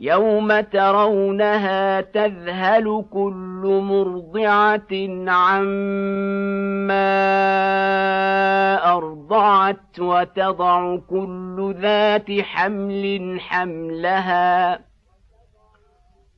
يوم ترونها تذهل كل مرضعه عما ارضعت وتضع كل ذات حمل حملها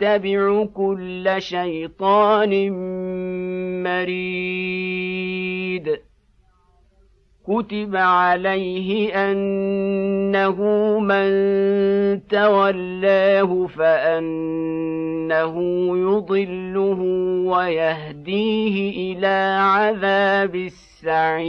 يتبع كل شيطان مريد. كتب عليه أنه من تولاه فأنه يضله ويهديه إلى عذاب السعير.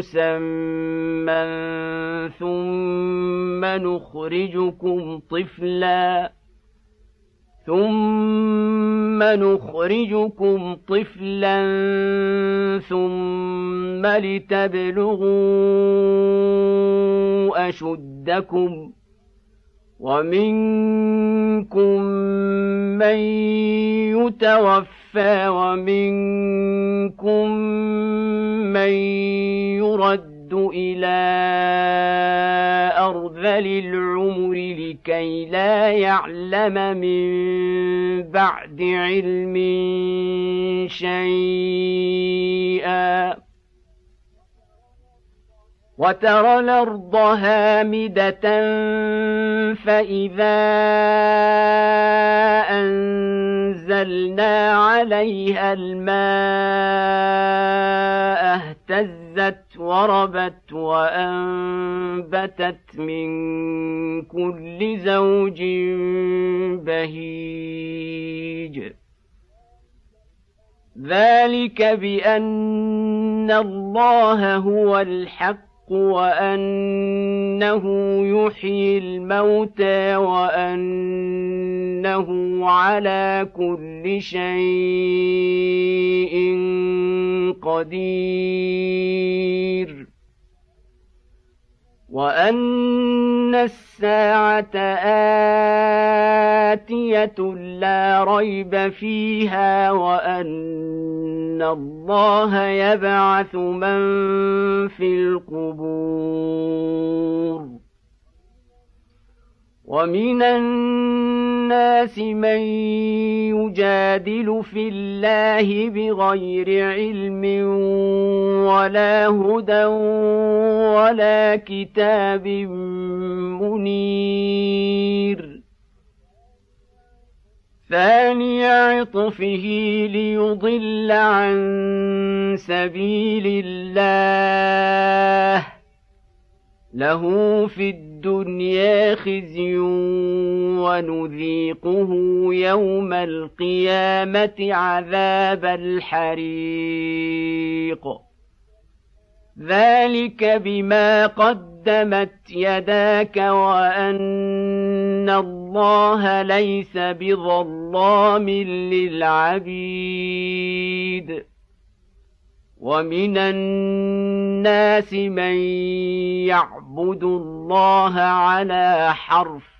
مسمى ثم نخرجكم طفلا ثم نخرجكم طفلا ثم لتبلغوا اشدكم ومنكم من يتوفى ومنكم من يرد إلى أرذل العمر لكي لا يعلم من بعد علم شيئا. وترى الأرض هامدة فإذا أنزلنا عليها الماء اهتزت وربت وأنبتت من كل زوج بهيج. ذلك بأن الله هو الحق وأنه يحيي الموتى وأنه على كل شيء قدير. وأن الساعة آتية لا ريب فيها وأن الله يبعث من في القبور ومن الناس من يجادل في الله بغير علم ولا هدى ولا كتاب منير ثاني عطفه ليضل عن سبيل الله. له في الدنيا خزي ونذيقه يوم القيامة عذاب الحريق. ذلك بما قدمت يداك وأن الله ليس بظلام للعبيد. ومن الناس من يعبد الله على حرف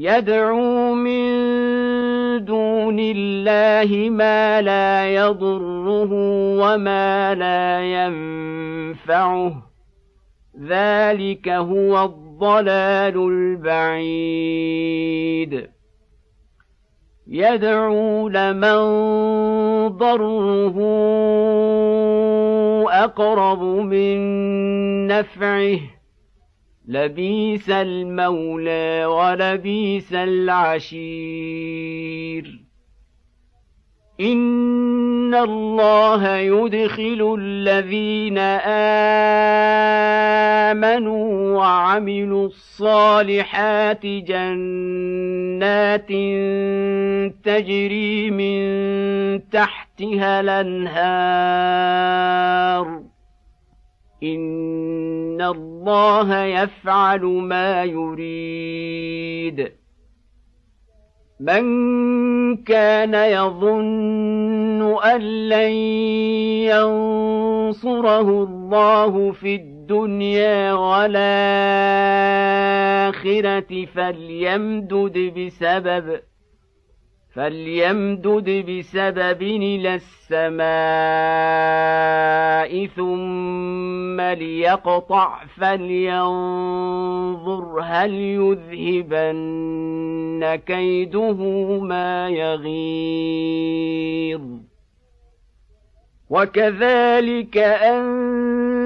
يدعو من دون الله ما لا يضره وما لا ينفعه. ذلك هو الضلال البعيد. يدعو لمن ضره أقرب من نفعه. لبيس المولى ولبيس العشير. إن الله يدخل الذين آمنوا وعملوا الصالحات جنات تجري من تحتها الأنهار. ان الله يفعل ما يريد من كان يظن ان لن ينصره الله في الدنيا والاخره فليمدد بسبب فليمدد بسبب إلى السماء ثم ليقطع فلينظر هل يذهبن كيده ما يغيظ وكذلك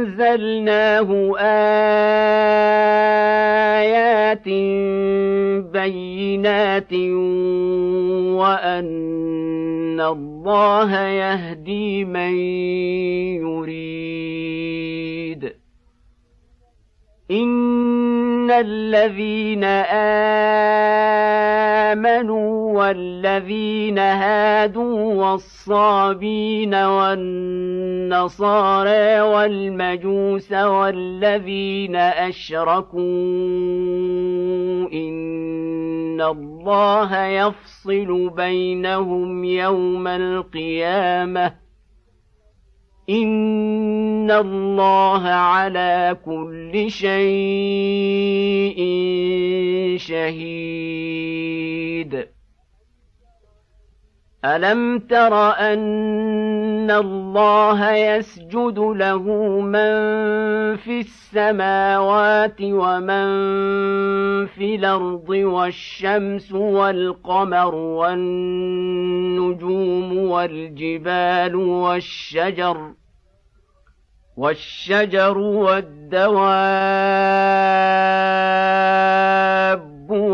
أنزلناه آيات بينات وأن الله يهدي من يريد. ان الذين امنوا والذين هادوا والصابين والنصارى والمجوس والذين اشركوا ان الله يفصل بينهم يوم القيامه ان الله على كل شيء شهيد الم تر ان الله يسجد له من في السماوات ومن في الأرض والشمس والقمر والنجوم والجبال والشجر والشجر والدواب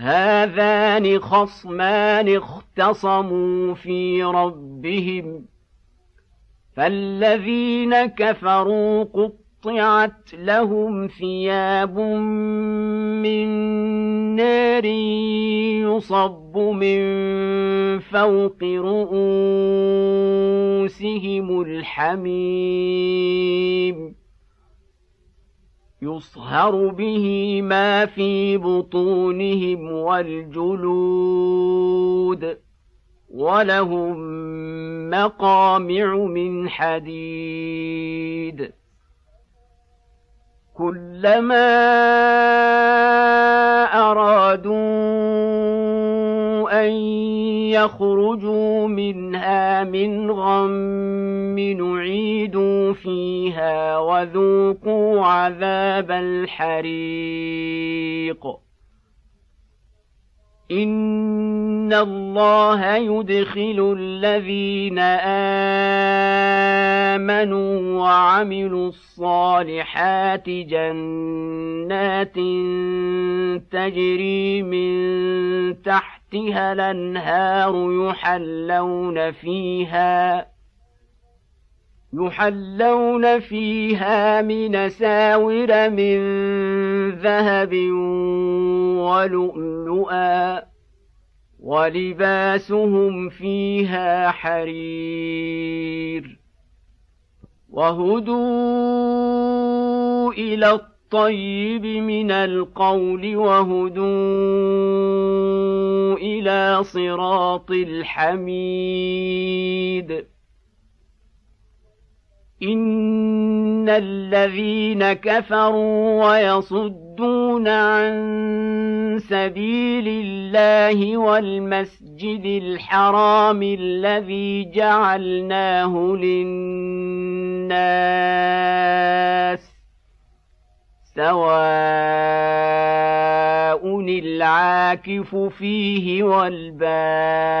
هذان خصمان اختصموا في ربهم فالذين كفروا قطعت لهم ثياب من نار يصب من فوق رؤوسهم الحميم. يصهر به ما في بطونهم والجلود ولهم مقامع من حديد كلما ارادوا ان يخرجوا منها من غم نعيدوا فيها وذوقوا عذاب الحريق ان الله يدخل الذين امنوا وعملوا الصالحات جنات تجري من تحتها الانهار يحلون فيها يحلون فيها من ساور من ذهب ولؤلؤا ولباسهم فيها حرير وهدوا إلى الطيب من القول وهدوا إلى صراط الحميد ان الذين كفروا ويصدون عن سبيل الله والمسجد الحرام الذي جعلناه للناس سواء العاكف فيه والباد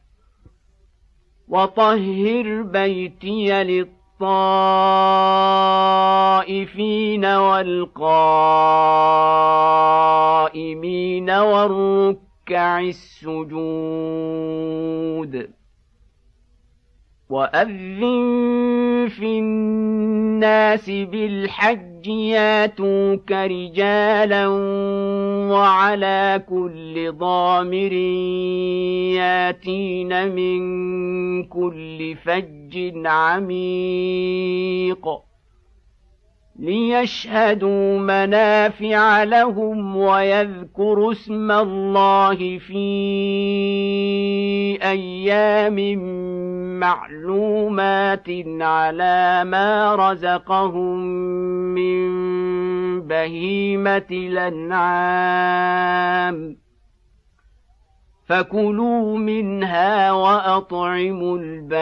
وطهر بيتي للطائفين والقائمين والركع السجود واذن في الناس بالحج ياتوك رجالا وعلى كل ضامر ياتين من كل فج عميق ليشهدوا منافع لهم ويذكروا اسم الله في أيام معلومات على ما رزقهم من بهيمه الانعام فكلوا منها واطعموا البائس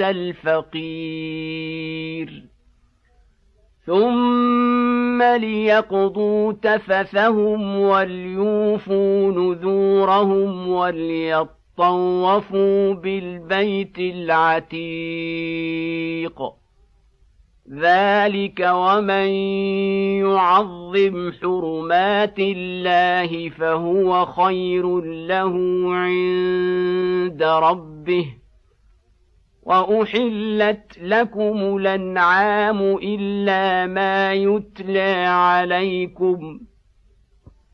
الفقير ثم ليقضوا تفثهم وليوفوا نذورهم وليطوفوا بالبيت العتيق. ذلك ومن يعظم حرمات الله فهو خير له عند ربه. وأحلت لكم الأنعام إلا ما يتلى عليكم.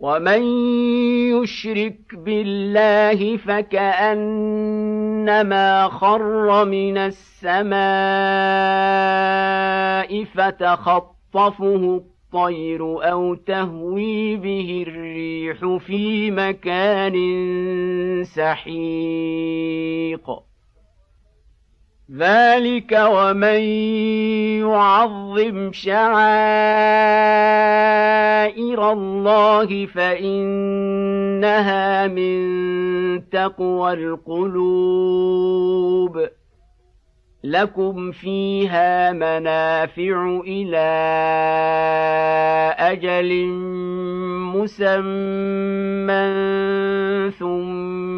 ومن يشرك بالله فكانما خر من السماء فتخطفه الطير أو تهوي به الريح في مكان سحيق ذلك ومن يعظم شعائر الله فانها من تقوى القلوب لكم فيها منافع إلى أجل مسمى ثم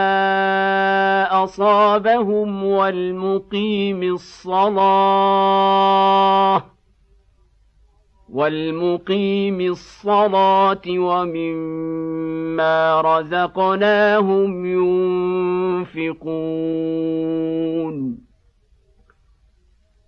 أصابهم والمقيم الصلاة والمقيم الصلاة ومما رزقناهم ينفقون.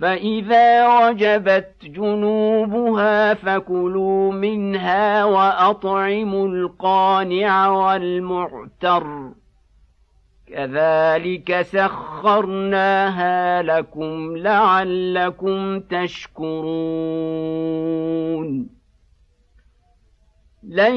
فإذا وجبت جنوبها فكلوا منها وأطعموا القانع والمعتر كذلك سخرناها لكم لعلكم تشكرون لن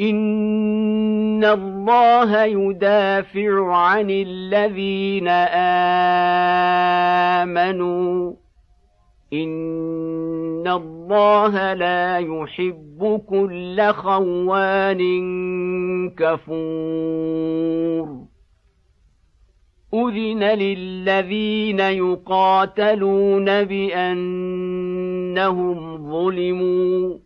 ان الله يدافع عن الذين امنوا. ان الله لا يحب كل خوان كفور. اذن للذين يقاتلون بانهم ظلموا.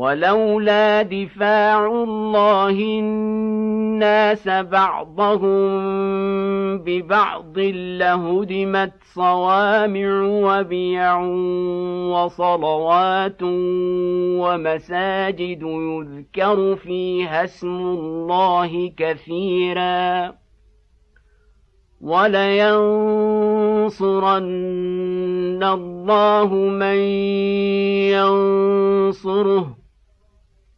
ولولا دفاع الله الناس بعضهم ببعض لهدمت صوامع وبيع وصلوات ومساجد يذكر فيها اسم الله كثيرا ولينصرن الله من ينصره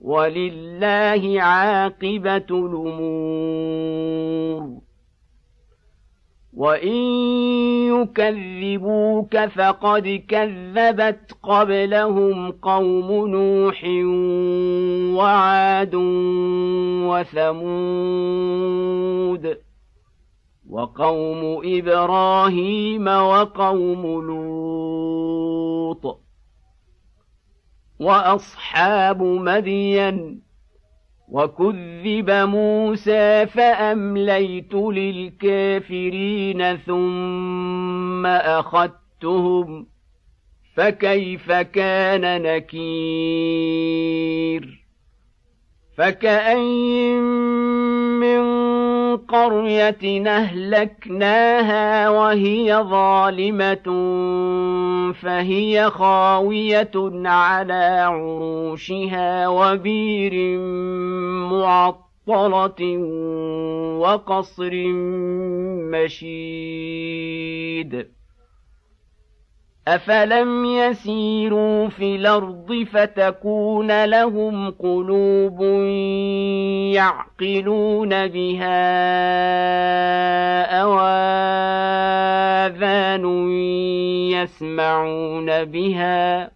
ولله عاقبة الأمور. وإن يكذبوك فقد كذبت قبلهم قوم نوح وعاد وثمود وقوم إبراهيم وقوم لوط. وأصحاب مدين وكذب موسى فأمليت للكافرين ثم أخذتهم فكيف كان نكير فكأين قرية أهلكناها وهي ظالمة فهي خاوية على عروشها وبير معطلة وقصر مشيد. أفلم يسيروا في الأرض فتكون لهم قلوب يعقلون بها أواذان يسمعون بها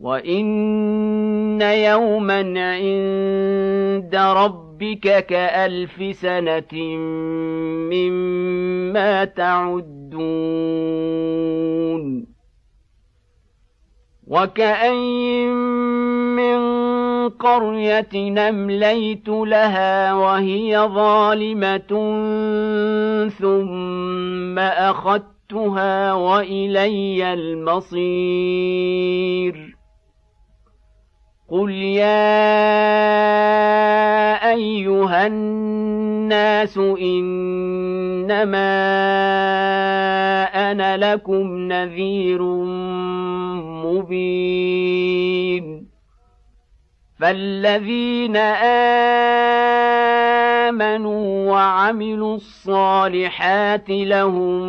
وإن يوما عند ربك كألف سنة مما تعدون وكأين من قرية أمليت لها وهي ظالمة ثم أخذتها وإلي المصير قل يا ايها الناس انما أنا لكم نذير مبين فالذين امنوا وعملوا الصالحات لهم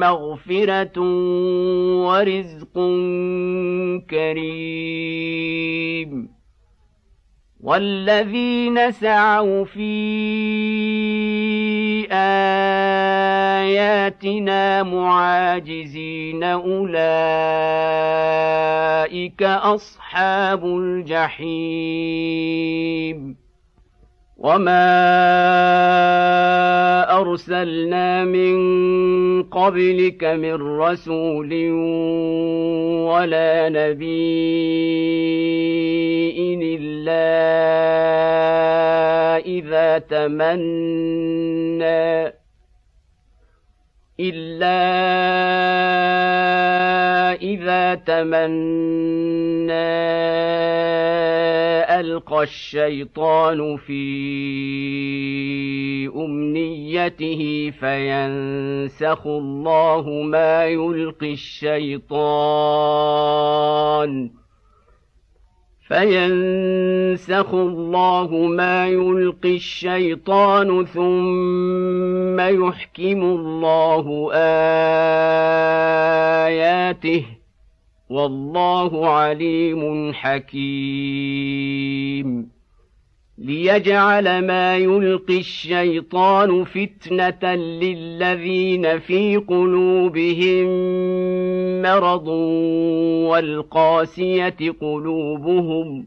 مغفره ورزق كريم والذين سعوا في اياتنا معاجزين أولئك أصحاب الجحيم وما ارسلنا من قبلك من رسول ولا نبي الا اذا تمنى إلا إذا تمنى ألقى الشيطان في أمنيته فينسخ الله ما يلقي الشيطان فينسخ الله ما يلقي الشيطان ثم يحكم الله آياته والله عليم حكيم. ليجعل ما يلقي الشيطان فتنة للذين في قلوبهم مرض والقاسية قلوبهم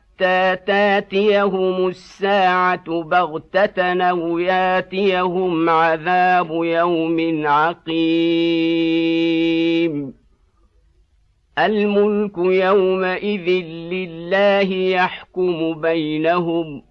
تاتيهم الساعة بغتة أو ياتيهم عذاب يوم عقيم. الملك يومئذ لله يحكم بينهم.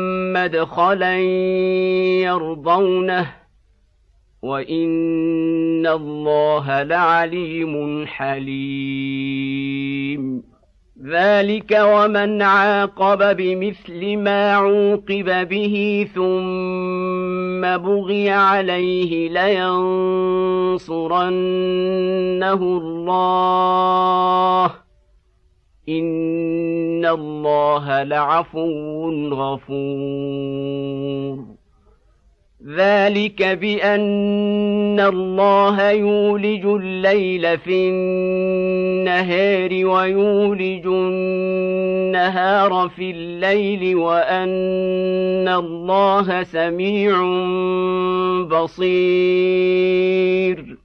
مدخلا يرضونه وإن الله لعليم حليم. ذلك ومن عاقب بمثل ما عوقب به ثم بغي عليه لينصرنه الله. ان الله لعفو غفور. ذلك بان الله يولج الليل في النهار ويولج النهار في الليل وان الله سميع بصير.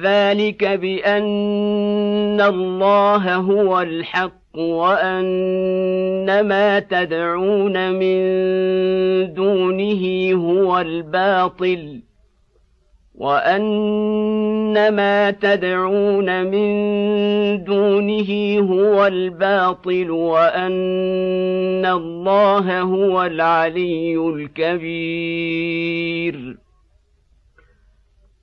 ذلك بأن الله هو الحق وأن ما تدعون من دونه هو الباطل وأن ما تدعون من دونه هو الباطل وأن الله هو العلي الكبير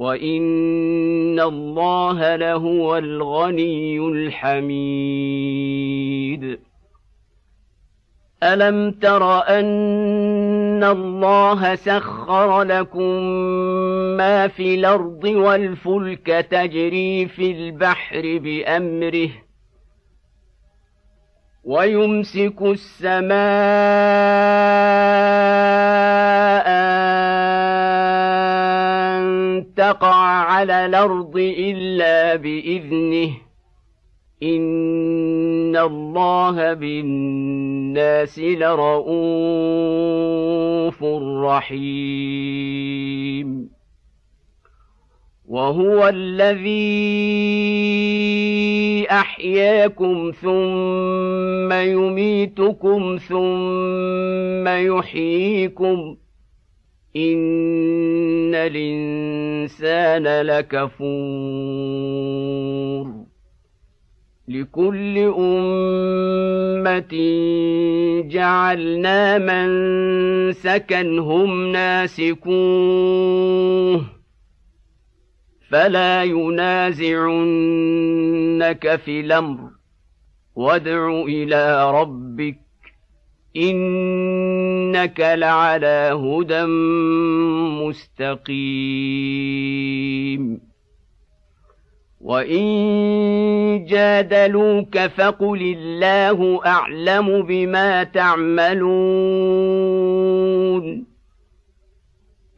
وان الله لهو الغني الحميد. الم تر ان الله سخر لكم ما في الأرض والفلك تجري في البحر بامره ويمسك السماء تقع على الأرض الا باذنه ان الله بالناس لرءوف رحيم وهو الذي احياكم ثم يميتكم ثم يحييكم ان الانسان لكفور لكل امه جعلنا من سكنهم ناسكوه فلا ينازعنك في الامر وادع إلى ربك انك لعلى هدى مستقيم وان جادلوك فقل الله اعلم بما تعملون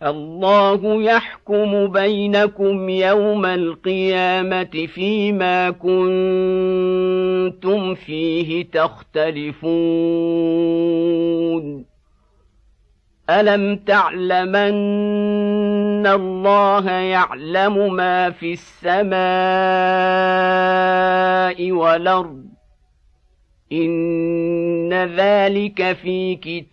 الله يحكم بينكم يوم القيامة فيما كنتم فيه تختلفون. ألم تعلمن الله يعلم ما في السماء والأرض؟ إن ذلك في كتاب.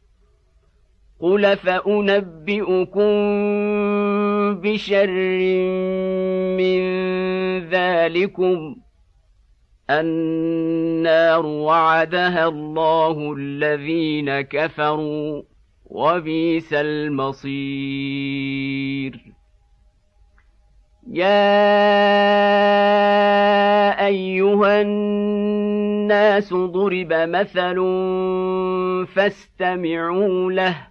قل فانبئكم بشر من ذلكم النار وعدها الله الذين كفروا وبئس المصير يا ايها الناس ضرب مثل فاستمعوا له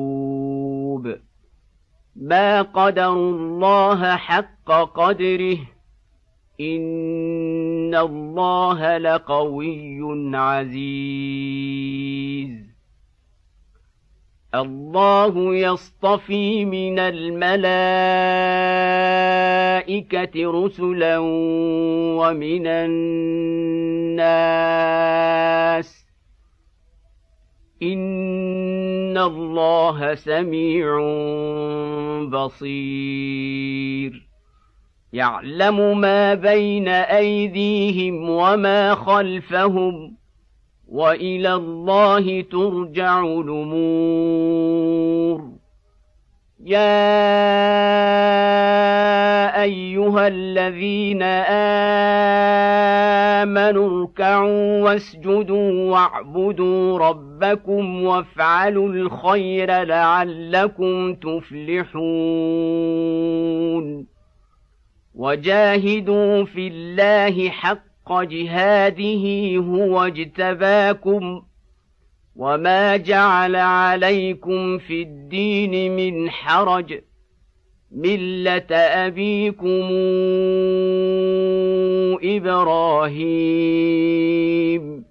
ما قدروا الله حق قدره. ان الله لقوي عزيز. الله يصطفي من الملائكه رسلا ومن الناس. ان الله سميع بصير يعلم ما بين ايديهم وما خلفهم والى الله ترجع الأمور يا ايها الذين امنوا اركعوا واسجدوا واعبدوا ربكم وافعلوا الخير لعلكم تفلحون وجاهدوا في الله حق جهاده هو اجتباكم وما جعل عليكم في الدين من حرج مله ابيكم إبراهيم